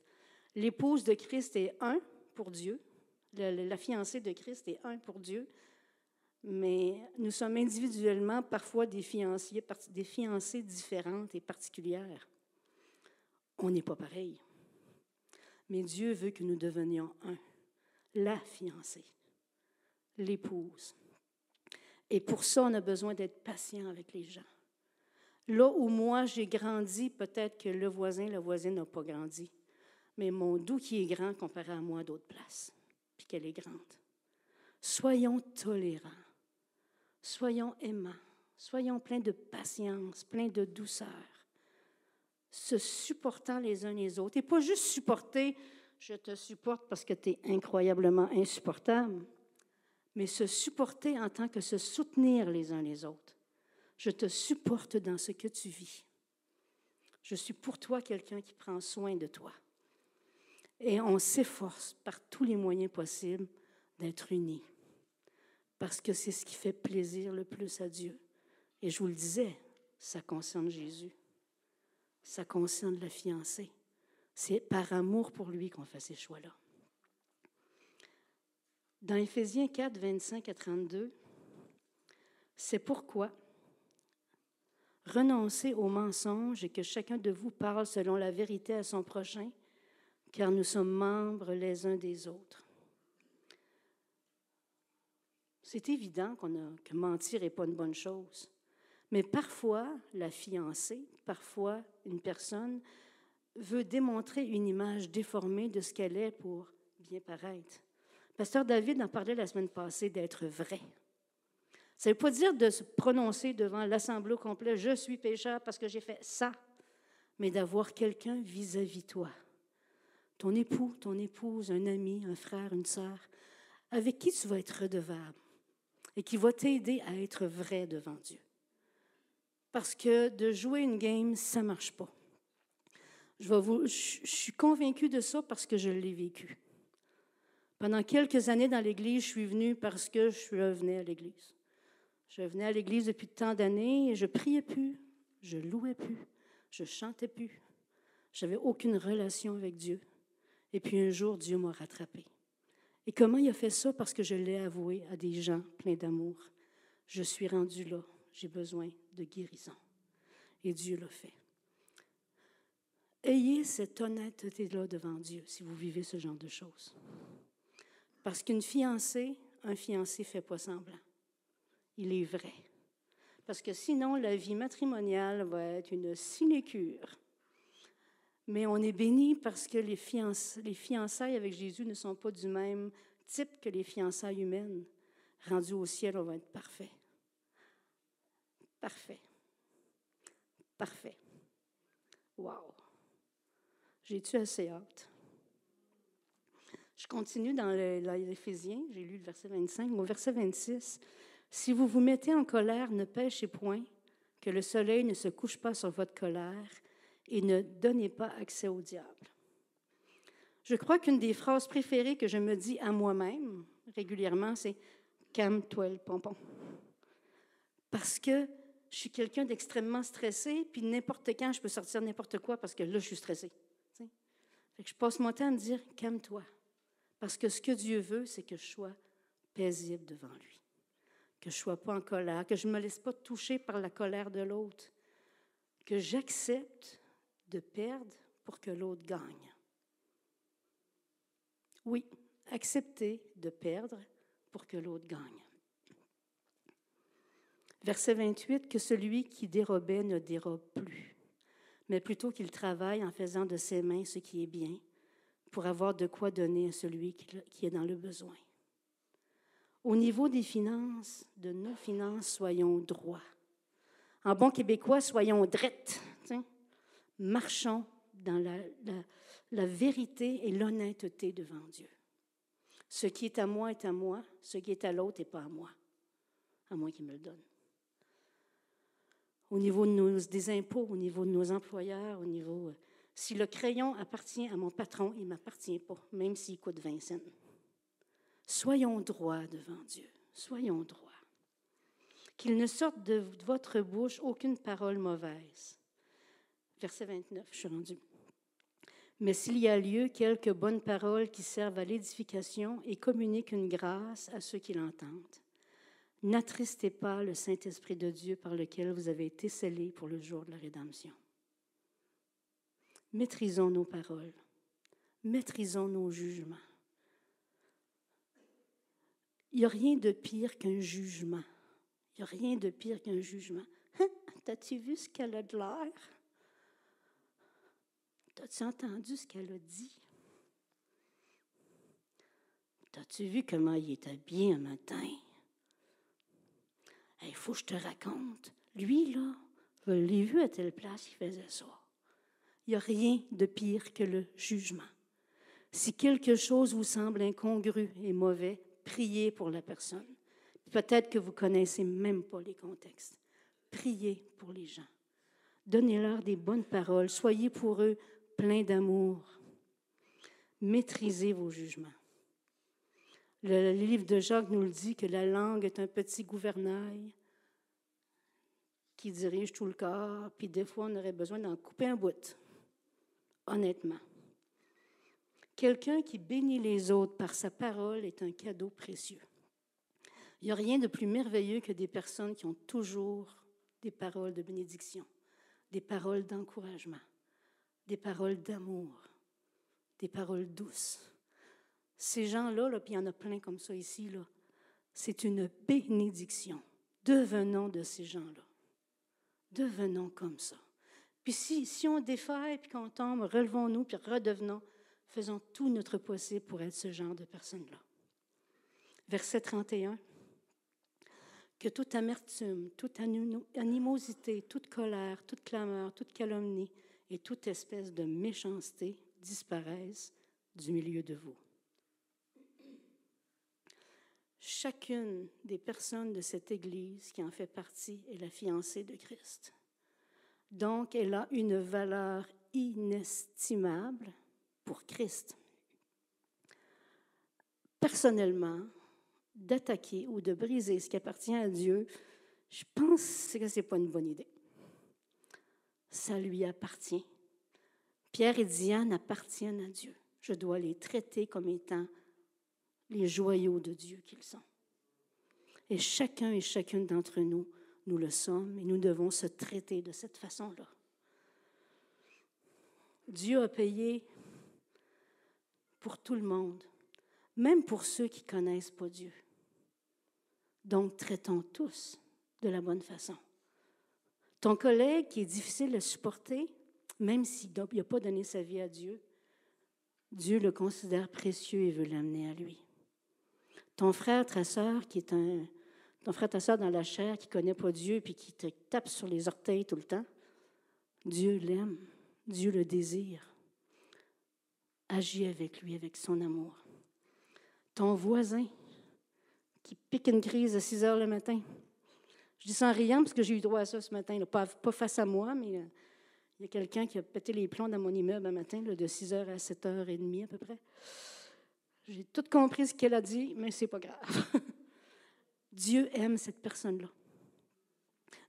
L'épouse de Christ est un pour Dieu. La, fiancée de Christ est un pour Dieu. Mais nous sommes individuellement parfois des fiancées différentes et particulières. On n'est pas pareil. Mais Dieu veut que nous devenions un, la fiancée, l'épouse. Et pour ça, on a besoin d'être patient avec les gens. Là où moi j'ai grandi, peut-être que le voisin, la voisine n'a pas grandi. Mais mon doux qui est grand comparé à moi d'autres places, puis qu'elle est grande. Soyons tolérants, soyons aimants, soyons pleins de patience, pleins de douceur, se supportant les uns les autres. Et pas juste supporter, je te supporte parce que tu es incroyablement insupportable mais se supporter en tant que se soutenir les uns les autres. Je te supporte dans ce que tu vis. Je suis pour toi quelqu'un qui prend soin de toi. Et on s'efforce par tous les moyens possibles d'être unis, parce que c'est ce qui fait plaisir le plus à Dieu. Et je vous le disais, ça concerne Jésus, ça concerne la fiancée. C'est par amour pour lui qu'on fait ces choix-là. Dans Éphésiens 4, 25 à 32, c'est pourquoi renoncez au mensonge et que chacun de vous parle selon la vérité à son prochain, car nous sommes membres les uns des autres. C'est évident qu'on a, que mentir n'est pas une bonne chose. Mais parfois, la fiancée, parfois une personne veut démontrer une image déformée de ce qu'elle est pour bien paraître. Pasteur David en parlait la semaine passée d'être vrai. Ça ne veut pas dire de se prononcer devant l'assemblée au complet, je suis pécheur parce que j'ai fait ça, mais d'avoir quelqu'un vis-à-vis toi. Ton époux, ton épouse, un ami, un frère, une sœur, avec qui tu vas être redevable et qui va t'aider à être vrai devant Dieu. Parce que de jouer une game, ça ne marche pas. Je, je suis convaincue de ça parce que je l'ai vécu. Pendant quelques années dans l'Église, je suis venue parce que je venais à l'Église. Je venais à l'Église depuis tant d'années et je priais plus, je louais plus, je chantais plus. J'avais aucune relation avec Dieu. Et puis un jour, Dieu m'a rattrapé. Et comment il a fait ça? Parce que je l'ai avoué à des gens pleins d'amour. Je suis rendu là. J'ai besoin de guérison. Et Dieu l'a fait. Ayez cette honnêteté-là devant Dieu si vous vivez ce genre de choses. Parce qu'une fiancée, un fiancé fait pas semblant. Il est vrai. Parce que sinon, la vie matrimoniale va être une sinécure. Mais on est béni parce que les, les fiançailles avec Jésus ne sont pas du même type que les fiançailles humaines. Rendues au ciel, on va être parfait. Parfait. Parfait. Wow. J'ai-tu assez hâte? Je continue dans l'Éphésiens, j'ai lu le verset 25, au verset 26. Si vous vous mettez en colère, ne pêchez point, que le soleil ne se couche pas sur votre colère et ne donnez pas accès au diable. Je crois qu'une des phrases préférées que je me dis à moi-même régulièrement, c'est Calme-toi le pompon. Parce que je suis quelqu'un d'extrêmement stressé, puis n'importe quand, je peux sortir n'importe quoi parce que là, je suis stressé. je passe mon temps à me dire Calme-toi. Parce que ce que Dieu veut, c'est que je sois paisible devant lui. Que je ne sois pas en colère, que je ne me laisse pas toucher par la colère de l'autre, que j'accepte de perdre pour que l'autre gagne. Oui, accepter de perdre pour que l'autre gagne. Verset 28, que celui qui dérobait ne dérobe plus, mais plutôt qu'il travaille en faisant de ses mains ce qui est bien, pour avoir de quoi donner à celui qui est dans le besoin. Au niveau des finances, de nos finances, soyons droits. En bon québécois, soyons drettes. Marchons dans la, vérité et l'honnêteté devant Dieu. Ce qui est à moi est à moi, ce qui est à l'autre n'est pas à moi, à moi qui me le donne. Au niveau des impôts, au niveau de nos employeurs, au niveau... Si le crayon appartient à mon patron, il ne m'appartient pas, même s'il coûte 20 cents. Soyons droits devant Dieu. Soyons droits. Qu'il ne sorte de votre bouche aucune parole mauvaise. Verset 29, je suis rendu. Mais s'il y a lieu, quelques bonnes paroles qui servent à l'édification et communiquent une grâce à ceux qui l'entendent. N'attristez pas le Saint-Esprit de Dieu par lequel vous avez été scellés pour le jour de la rédemption. Maîtrisons nos paroles, maîtrisons nos jugements. Il n'y a rien de pire qu'un jugement. Il n'y a rien de pire qu'un jugement. Hein? T'as-tu vu ce qu'elle a de l'air? T'as-tu entendu ce qu'elle a dit? T'as-tu vu comment il est habillé un matin? Il faut que je te raconte. Lui, là, je l'ai vu à telle place, il faisait ça. Il n'y a rien de pire que le jugement. Si quelque chose vous semble incongru et mauvais, priez pour la personne. Peut-être que vous connaissez même pas les contextes. Priez pour les gens. Donnez-leur des bonnes paroles. Soyez pour eux pleins d'amour. Maîtrisez vos jugements. Le livre de Jacques nous le dit que la langue est un petit gouvernail qui dirige tout le corps, puis des fois, on aurait besoin d'en couper un bout, honnêtement. Quelqu'un qui bénit les autres par sa parole est un cadeau précieux. Il n'y a rien de plus merveilleux que des personnes qui ont toujours des paroles de bénédiction, des paroles d'encouragement, des paroles d'amour, des paroles douces. Ces gens-là, là, puis il y en a plein comme ça ici, c'est une bénédiction. Devenons de ces gens-là. Devenons comme ça. Puis si, si on défaille, puis qu'on tombe, relevons-nous, puis redevenons, faisons tout notre possible pour être ce genre de personnes-là. Verset 31. Que toute amertume, toute animosité, toute colère, toute clameur, toute calomnie et toute espèce de méchanceté disparaissent du milieu de vous. Chacune des personnes de cette Église qui en fait partie est la fiancée de Christ. Donc, elle a une valeur inestimable pour Christ. Personnellement, d'attaquer ou de briser ce qui appartient à Dieu, je pense que ce n'est pas une bonne idée. Ça lui appartient. Pierre et Diane appartiennent à Dieu. Je dois les traiter comme étant les joyaux de Dieu qu'ils sont. Et chacun et chacune d'entre nous, nous le sommes et nous devons se traiter de cette façon-là. Dieu a payé pour tout le monde, même pour ceux qui ne connaissent pas Dieu. Donc, traitons tous de la bonne façon. Ton collègue qui est difficile à supporter, même s'il n'a pas donné sa vie à Dieu, Dieu le considère précieux et veut l'amener à lui. Ton frère, ta soeur, qui est un, ton frère, ta soeur dans la chair, qui ne connaît pas Dieu, puis qui te tape sur les orteils tout le temps, Dieu l'aime, Dieu le désire. Agis avec lui, avec son amour. Ton voisin, qui pique une crise à 6 heures le matin. Je dis ça en riant parce que j'ai eu droit à ça ce matin. Pas, pas, face à moi, mais euh, il y a quelqu'un qui a pété les plombs dans mon immeuble un matin, de 6 heures à 7 heures et demie à peu près. J'ai tout compris ce qu'elle a dit, mais c'est pas grave. Dieu aime cette personne-là.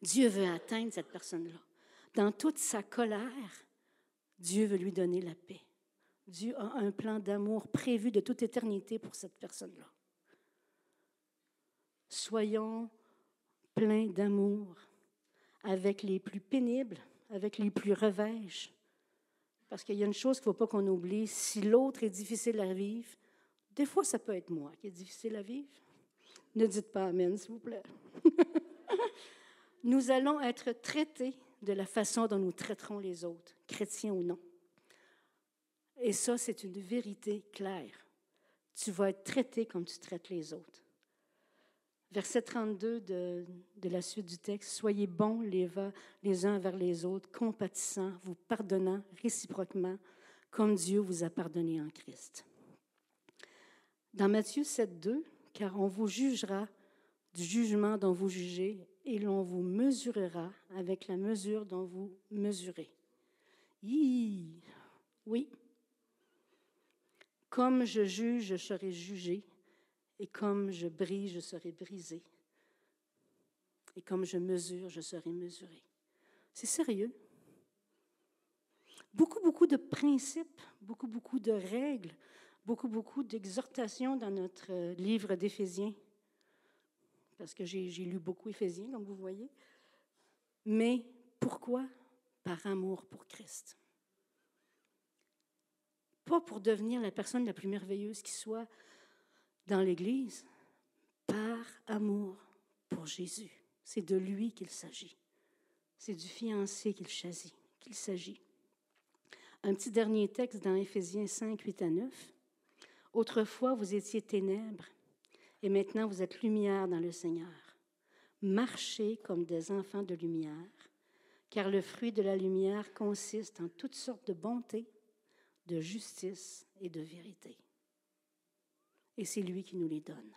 Dieu veut atteindre cette personne-là. Dans toute sa colère, Dieu veut lui donner la paix. Dieu a un plan d'amour prévu de toute éternité pour cette personne-là. Soyons pleins d'amour avec les plus pénibles, avec les plus revêches. Parce qu'il y a une chose qu'il ne faut pas qu'on oublie, si l'autre est difficile à vivre, des fois ça peut être moi qui est difficile à vivre. Ne dites pas Amen, s'il vous plaît. nous allons être traités de la façon dont nous traiterons les autres, chrétiens ou non. Et ça, c'est une vérité claire. Tu vas être traité comme tu traites les autres. Verset 32 de, de la suite du texte, Soyez bons les, uns vers les autres, compatissants, vous pardonnant réciproquement, comme Dieu vous a pardonné en Christ. Dans Matthieu 7, 2, car on vous jugera du jugement dont vous jugez, et l'on vous mesurera avec la mesure dont vous mesurez. oui. Comme je juge, je serai jugé, et comme je brise, je serai brisé. Et comme je mesure, je serai mesuré. C'est sérieux. Beaucoup, beaucoup de principes, beaucoup, beaucoup de règles, beaucoup, beaucoup d'exhortations dans notre livre d'Éphésiens. Parce que j'ai lu beaucoup Éphésiens, comme vous voyez. Mais pourquoi? Par amour pour Christ. Pas pour devenir la personne la plus merveilleuse qui soit, dans l'Église par amour pour Jésus. C'est de lui qu'il s'agit. C'est du fiancé qu'il qu'il s'agit. Un petit dernier texte dans Éphésiens 5, 8 à 9. Autrefois, vous étiez ténèbres, et maintenant vous êtes lumière dans le Seigneur. Marchez comme des enfants de lumière, car le fruit de la lumière consiste en toutes sortes de bonté, de justice et de vérité et c'est lui qui nous les donne.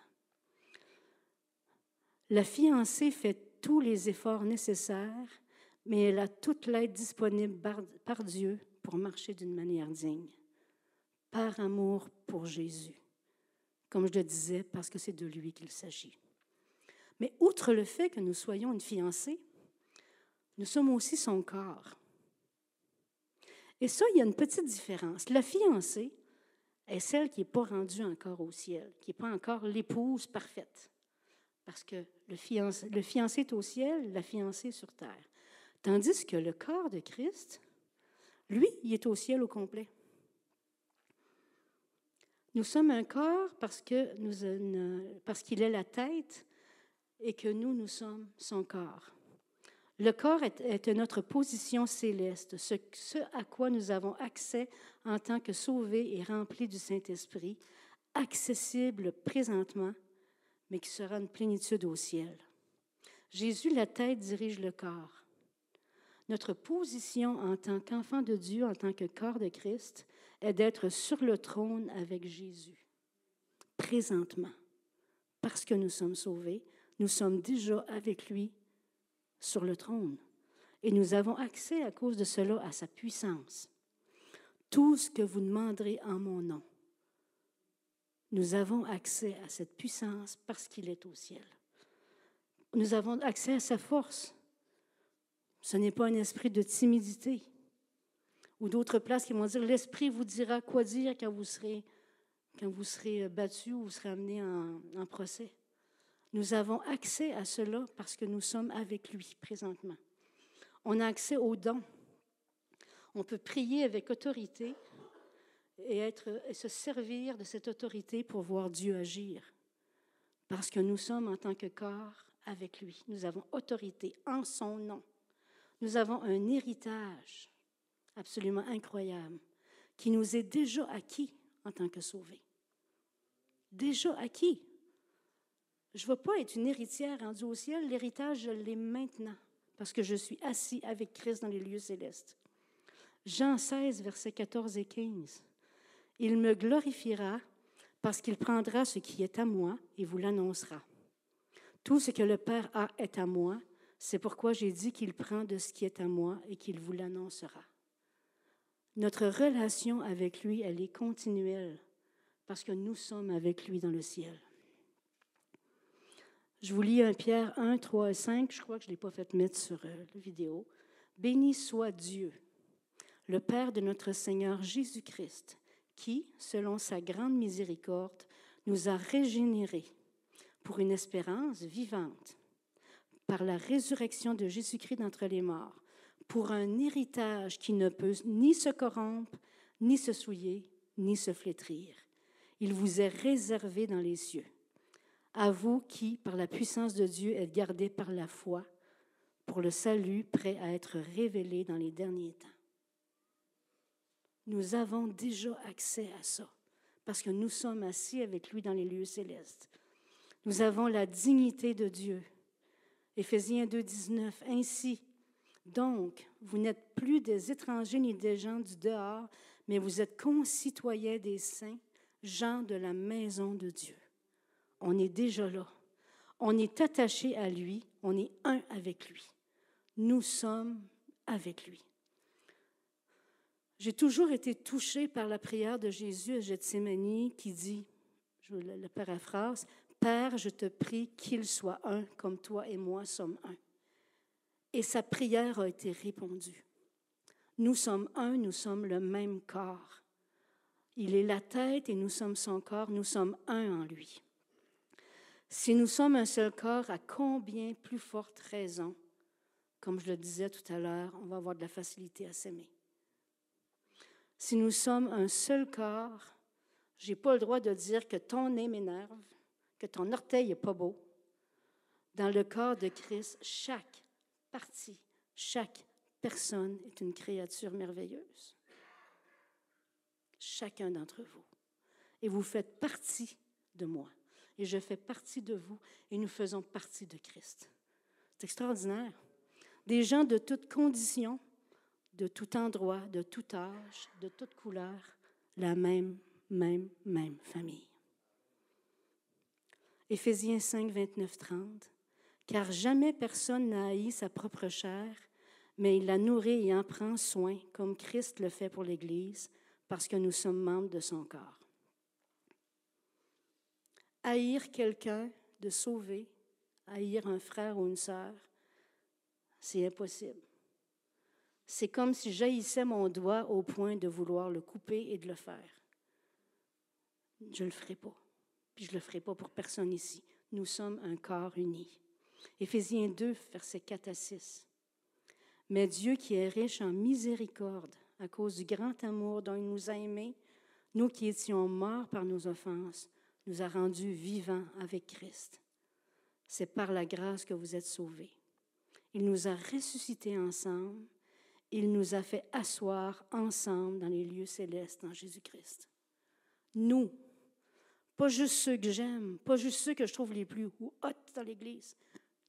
La fiancée fait tous les efforts nécessaires, mais elle a toute l'aide disponible par, Dieu pour marcher d'une manière digne, par amour pour Jésus. Comme je le disais, parce que c'est de lui qu'il s'agit. Mais outre le fait que nous soyons une fiancée, nous sommes aussi son corps. Et ça, il y a une petite différence. La fiancée, est celle qui n'est pas rendue encore au ciel, qui n'est pas encore l'épouse parfaite. Parce que le fiancé, le fiancé est au ciel, la fiancée sur terre. Tandis que le corps de Christ, lui, il est au ciel au complet. Nous sommes un corps parce que parce qu'il est la tête et que nous, nous sommes son corps. Le corps est, notre position céleste, ce, à quoi nous avons accès en tant que sauvés et remplis du Saint-Esprit, accessible présentement, mais qui sera une plénitude au ciel. Jésus, la tête, dirige le corps. Notre position en tant qu'enfant de Dieu, en tant que corps de Christ, est d'être sur le trône avec Jésus, présentement. Parce que nous sommes sauvés, nous sommes déjà avec lui sur le trône. Et nous avons accès à cause de cela à sa puissance. Tout ce que vous demanderez en mon nom, nous avons accès à cette puissance parce qu'il est au ciel. Nous avons accès à sa force. Ce n'est pas un esprit de timidité ou d'autres places qui vont dire l'esprit vous dira quoi dire quand vous serez, quand vous serez battu ou vous serez amené en, procès. Nous avons accès à cela parce que nous sommes avec lui présentement. On a accès aux dons. On peut prier avec autorité et se servir de cette autorité pour voir Dieu agir. Parce que nous sommes en tant que corps avec lui. Nous avons autorité en son nom. Nous avons un héritage absolument incroyable qui nous est déjà acquis en tant que sauvés. Déjà acquis. Je ne veux pas être une héritière rendue au ciel. L'héritage, je l'ai maintenant, parce que je suis assis avec Christ dans les lieux célestes. Jean 16, versets 14 et 15. Il me glorifiera parce qu'il prendra ce qui est à moi et vous l'annoncera. Tout ce que le Père a est à moi. C'est pourquoi j'ai dit qu'il prend de ce qui est à moi et qu'il vous l'annoncera. Notre relation avec lui, elle est continuelle parce que nous sommes avec lui dans le ciel. Je vous lis un Pierre 1, 3 et 5. Je crois que je ne l'ai pas fait mettre sur euh, la vidéo. Béni soit Dieu, le Père de notre Seigneur Jésus-Christ, qui, selon sa grande miséricorde, nous a régénérés pour une espérance vivante, par la résurrection de Jésus-Christ d'entre les morts, pour un héritage qui ne peut ni se corrompre, ni se souiller, ni se flétrir. Il vous est réservé dans les cieux. À vous qui, par la puissance de Dieu, êtes gardés par la foi pour le salut prêt à être révélé dans les derniers temps. Nous avons déjà accès à ça parce que nous sommes assis avec lui dans les lieux célestes. Nous avons la dignité de Dieu. Éphésiens 2, 19. Ainsi, donc, vous n'êtes plus des étrangers ni des gens du dehors, mais vous êtes concitoyens des saints, gens de la maison de Dieu. On est déjà là. On est attaché à lui, on est un avec lui. Nous sommes avec lui. J'ai toujours été touchée par la prière de Jésus à Gethsemane qui dit, je le paraphrase, Père, je te prie qu'il soit un comme toi et moi sommes un. Et sa prière a été répondue. Nous sommes un, nous sommes le même corps. Il est la tête et nous sommes son corps, nous sommes un en lui. Si nous sommes un seul corps, à combien plus forte raison, comme je le disais tout à l'heure, on va avoir de la facilité à s'aimer. Si nous sommes un seul corps, j'ai pas le droit de dire que ton nez m'énerve, que ton orteil n'est pas beau. Dans le corps de Christ, chaque partie, chaque personne est une créature merveilleuse. Chacun d'entre vous. Et vous faites partie de moi. Et je fais partie de vous. Et nous faisons partie de Christ. C'est extraordinaire. Des gens de toutes conditions, de tout endroit, de tout âge, de toute couleur, la même, même, même famille. Éphésiens 5, 29, 30. Car jamais personne n'a haï sa propre chair, mais il la nourrit et en prend soin, comme Christ le fait pour l'Église, parce que nous sommes membres de son corps. Haïr quelqu'un, de sauver, haïr un frère ou une sœur, c'est impossible. C'est comme si j'haïssais mon doigt au point de vouloir le couper et de le faire. Je ne le ferai pas. Puis je ne le ferai pas pour personne ici. Nous sommes un corps uni. Éphésiens 2, versets 4 à 6. Mais Dieu qui est riche en miséricorde, à cause du grand amour dont il nous a aimés, nous qui étions morts par nos offenses, nous a rendus vivants avec Christ. C'est par la grâce que vous êtes sauvés. Il nous a ressuscités ensemble. Il nous a fait asseoir ensemble dans les lieux célestes en Jésus-Christ. Nous, pas juste ceux que j'aime, pas juste ceux que je trouve les plus hot dans l'Église.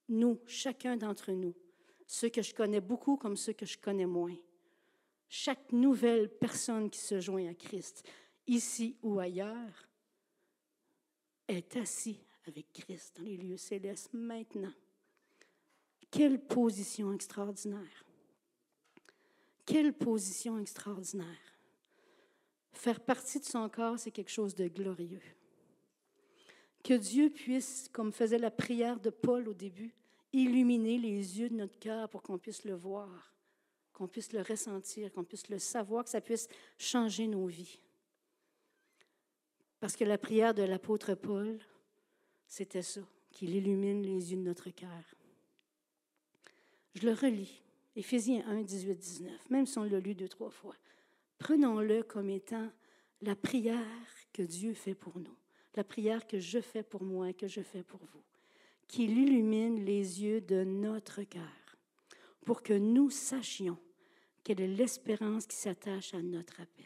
Nous, chacun d'entre nous, ceux que je connais beaucoup comme ceux que je connais moins. Chaque nouvelle personne qui se joint à Christ, ici ou ailleurs, est assis avec Christ dans les lieux célestes maintenant. Quelle position extraordinaire. Quelle position extraordinaire. Faire partie de son corps, c'est quelque chose de glorieux. Que Dieu puisse, comme faisait la prière de Paul au début, illuminer les yeux de notre cœur pour qu'on puisse le voir, qu'on puisse le ressentir, qu'on puisse le savoir, que ça puisse changer nos vies. Parce que la prière de l'apôtre Paul, c'était ça, qu'il illumine les yeux de notre cœur. Je le relis, Éphésiens 1, 18, 19, même si on l'a lu deux, trois fois. Prenons-le comme étant la prière que Dieu fait pour nous la prière que je fais pour moi et que je fais pour vous, qu'il illumine les yeux de notre cœur pour que nous sachions quelle est l'espérance qui s'attache à notre appel.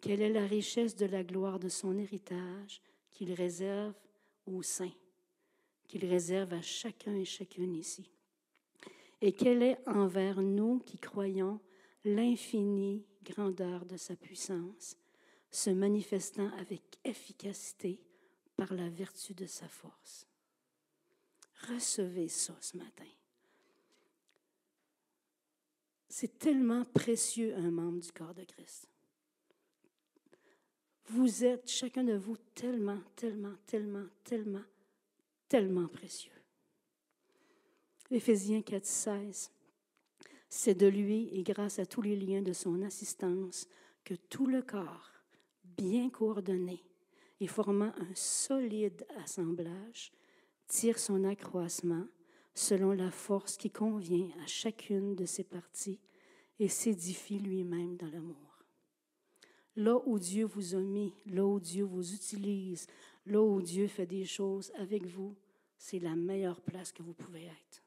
Quelle est la richesse de la gloire de son héritage qu'il réserve aux saints, qu'il réserve à chacun et chacune ici? Et quelle est envers nous qui croyons l'infinie grandeur de sa puissance se manifestant avec efficacité par la vertu de sa force. Recevez ça ce matin. C'est tellement précieux un membre du corps de Christ. Vous êtes, chacun de vous, tellement, tellement, tellement, tellement, tellement précieux. Éphésiens 4, 16. C'est de lui et grâce à tous les liens de son assistance que tout le corps bien coordonné et formant un solide assemblage, tire son accroissement selon la force qui convient à chacune de ses parties et s'édifie lui-même dans l'amour. Là où Dieu vous a mis, là où Dieu vous utilise, là où Dieu fait des choses avec vous, c'est la meilleure place que vous pouvez être.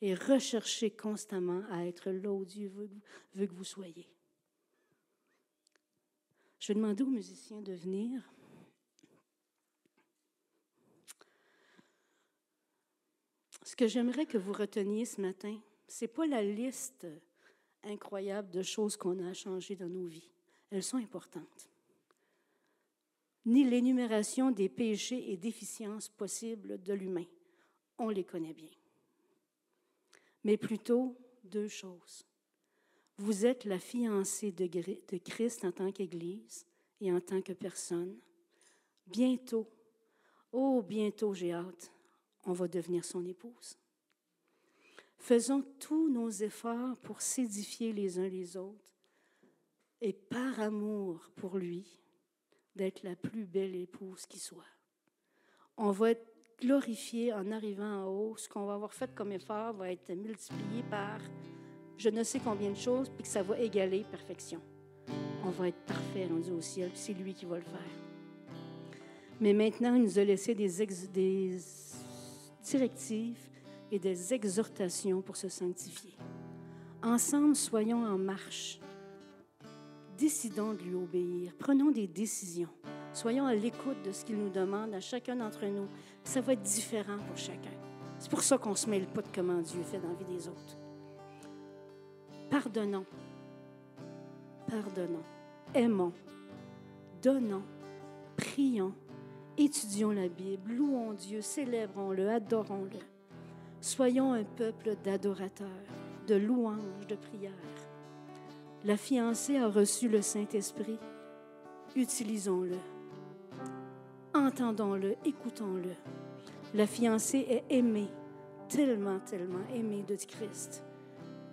Et recherchez constamment à être là où Dieu veut, veut que vous soyez. Je vais demander aux musiciens de venir. Ce que j'aimerais que vous reteniez ce matin, ce n'est pas la liste incroyable de choses qu'on a changées dans nos vies. Elles sont importantes. Ni l'énumération des péchés et déficiences possibles de l'humain. On les connaît bien. Mais plutôt deux choses. Vous êtes la fiancée de Christ en tant qu'Église et en tant que personne. Bientôt, oh bientôt j'ai hâte, on va devenir son épouse. Faisons tous nos efforts pour s'édifier les uns les autres et par amour pour lui, d'être la plus belle épouse qui soit. On va être glorifié en arrivant en haut. Ce qu'on va avoir fait comme effort va être multiplié par je ne sais combien de choses, puis que ça va égaler perfection. On va être parfait rendu au ciel, puis c'est lui qui va le faire. Mais maintenant, il nous a laissé des, directives et des exhortations pour se sanctifier. Ensemble, soyons en marche. Décidons de lui obéir. Prenons des décisions. Soyons à l'écoute de ce qu'il nous demande à chacun d'entre nous. Ça va être différent pour chacun. C'est pour ça qu'on se mêle pas de comment Dieu fait dans la vie des autres. Pardonnons. Pardonnons. Aimons. Donnons. Prions Étudions la Bible, louons Dieu, célébrons-le, adorons-le. Soyons un peuple d'adorateurs, de louanges, de prières. La fiancée a reçu le Saint-Esprit. Utilisons-le. Entendons-le, écoutons-le. La fiancée est aimée, tellement, tellement aimée de Christ,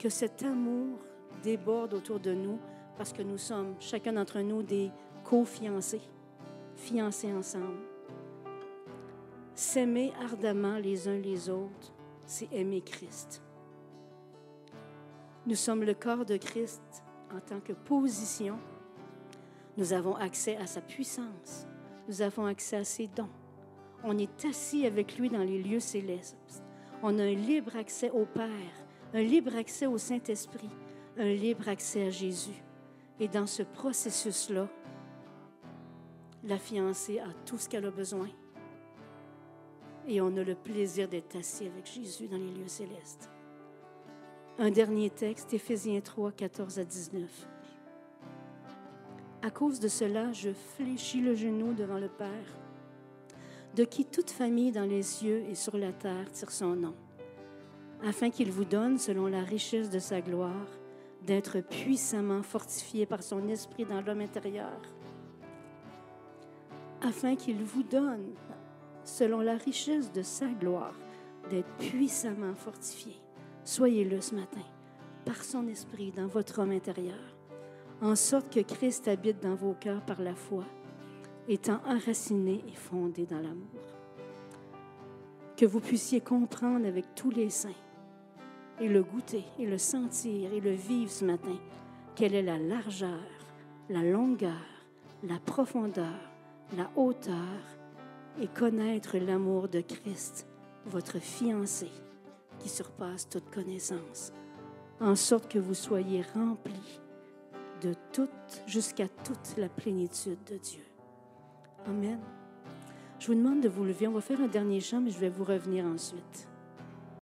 que cet amour déborde autour de nous parce que nous sommes, chacun d'entre nous, des co-fiancés, fiancés ensemble. S'aimer ardemment les uns les autres, c'est aimer Christ. Nous sommes le corps de Christ en tant que position. Nous avons accès à sa puissance. Nous avons accès à ses dons. On est assis avec lui dans les lieux célestes. On a un libre accès au Père, un libre accès au Saint-Esprit, un libre accès à Jésus. Et dans ce processus-là, la fiancée a tout ce qu'elle a besoin et on a le plaisir d'être assis avec Jésus dans les lieux célestes. Un dernier texte, Éphésiens 3, 14 à 19. À cause de cela, je fléchis le genou devant le Père, de qui toute famille dans les cieux et sur la terre tire son nom, afin qu'il vous donne, selon la richesse de sa gloire, d'être puissamment fortifié par son esprit dans l'homme intérieur, afin qu'il vous donne, selon la richesse de sa gloire, d'être puissamment fortifié. Soyez-le ce matin, par son esprit, dans votre homme intérieur, en sorte que Christ habite dans vos cœurs par la foi, étant enraciné et fondé dans l'amour. Que vous puissiez comprendre avec tous les saints et le goûter et le sentir et le vivre ce matin, quelle est la largeur, la longueur, la profondeur, la hauteur et connaître l'amour de Christ, votre fiancé, qui surpasse toute connaissance, en sorte que vous soyez remplis de toute, jusqu'à toute la plénitude de Dieu. Amen. Je vous demande de vous lever. On va faire un dernier chant, mais je vais vous revenir ensuite.